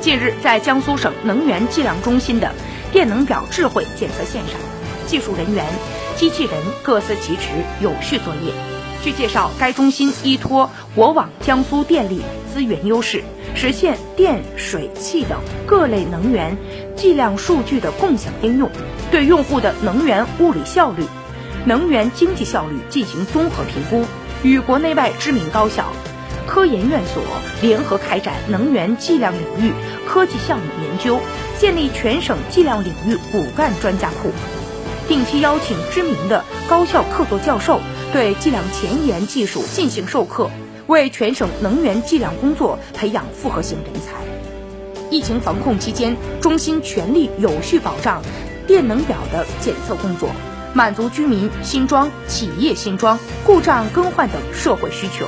近日，在江苏省能源计量中心的电能表智慧检测线上，技术人员、机器人各司其职，有序作业。据介绍，该中心依托国网江苏电力资源优势，实现电、水、气等各类能源计量数据的共享应用，对用户的能源物理效率、能源经济效率进行综合评估，与国内外知名高校。科研院所联合开展能源计量领域科技项目研究，建立全省计量领域骨干专家库，定期邀请知名的高校客座教授对计量前沿技术进行授课，为全省能源计量工作培养复合型人才。疫情防控期间，中心全力有序保障电能表的检测工作，满足居民新装、企业新装、故障更换等社会需求。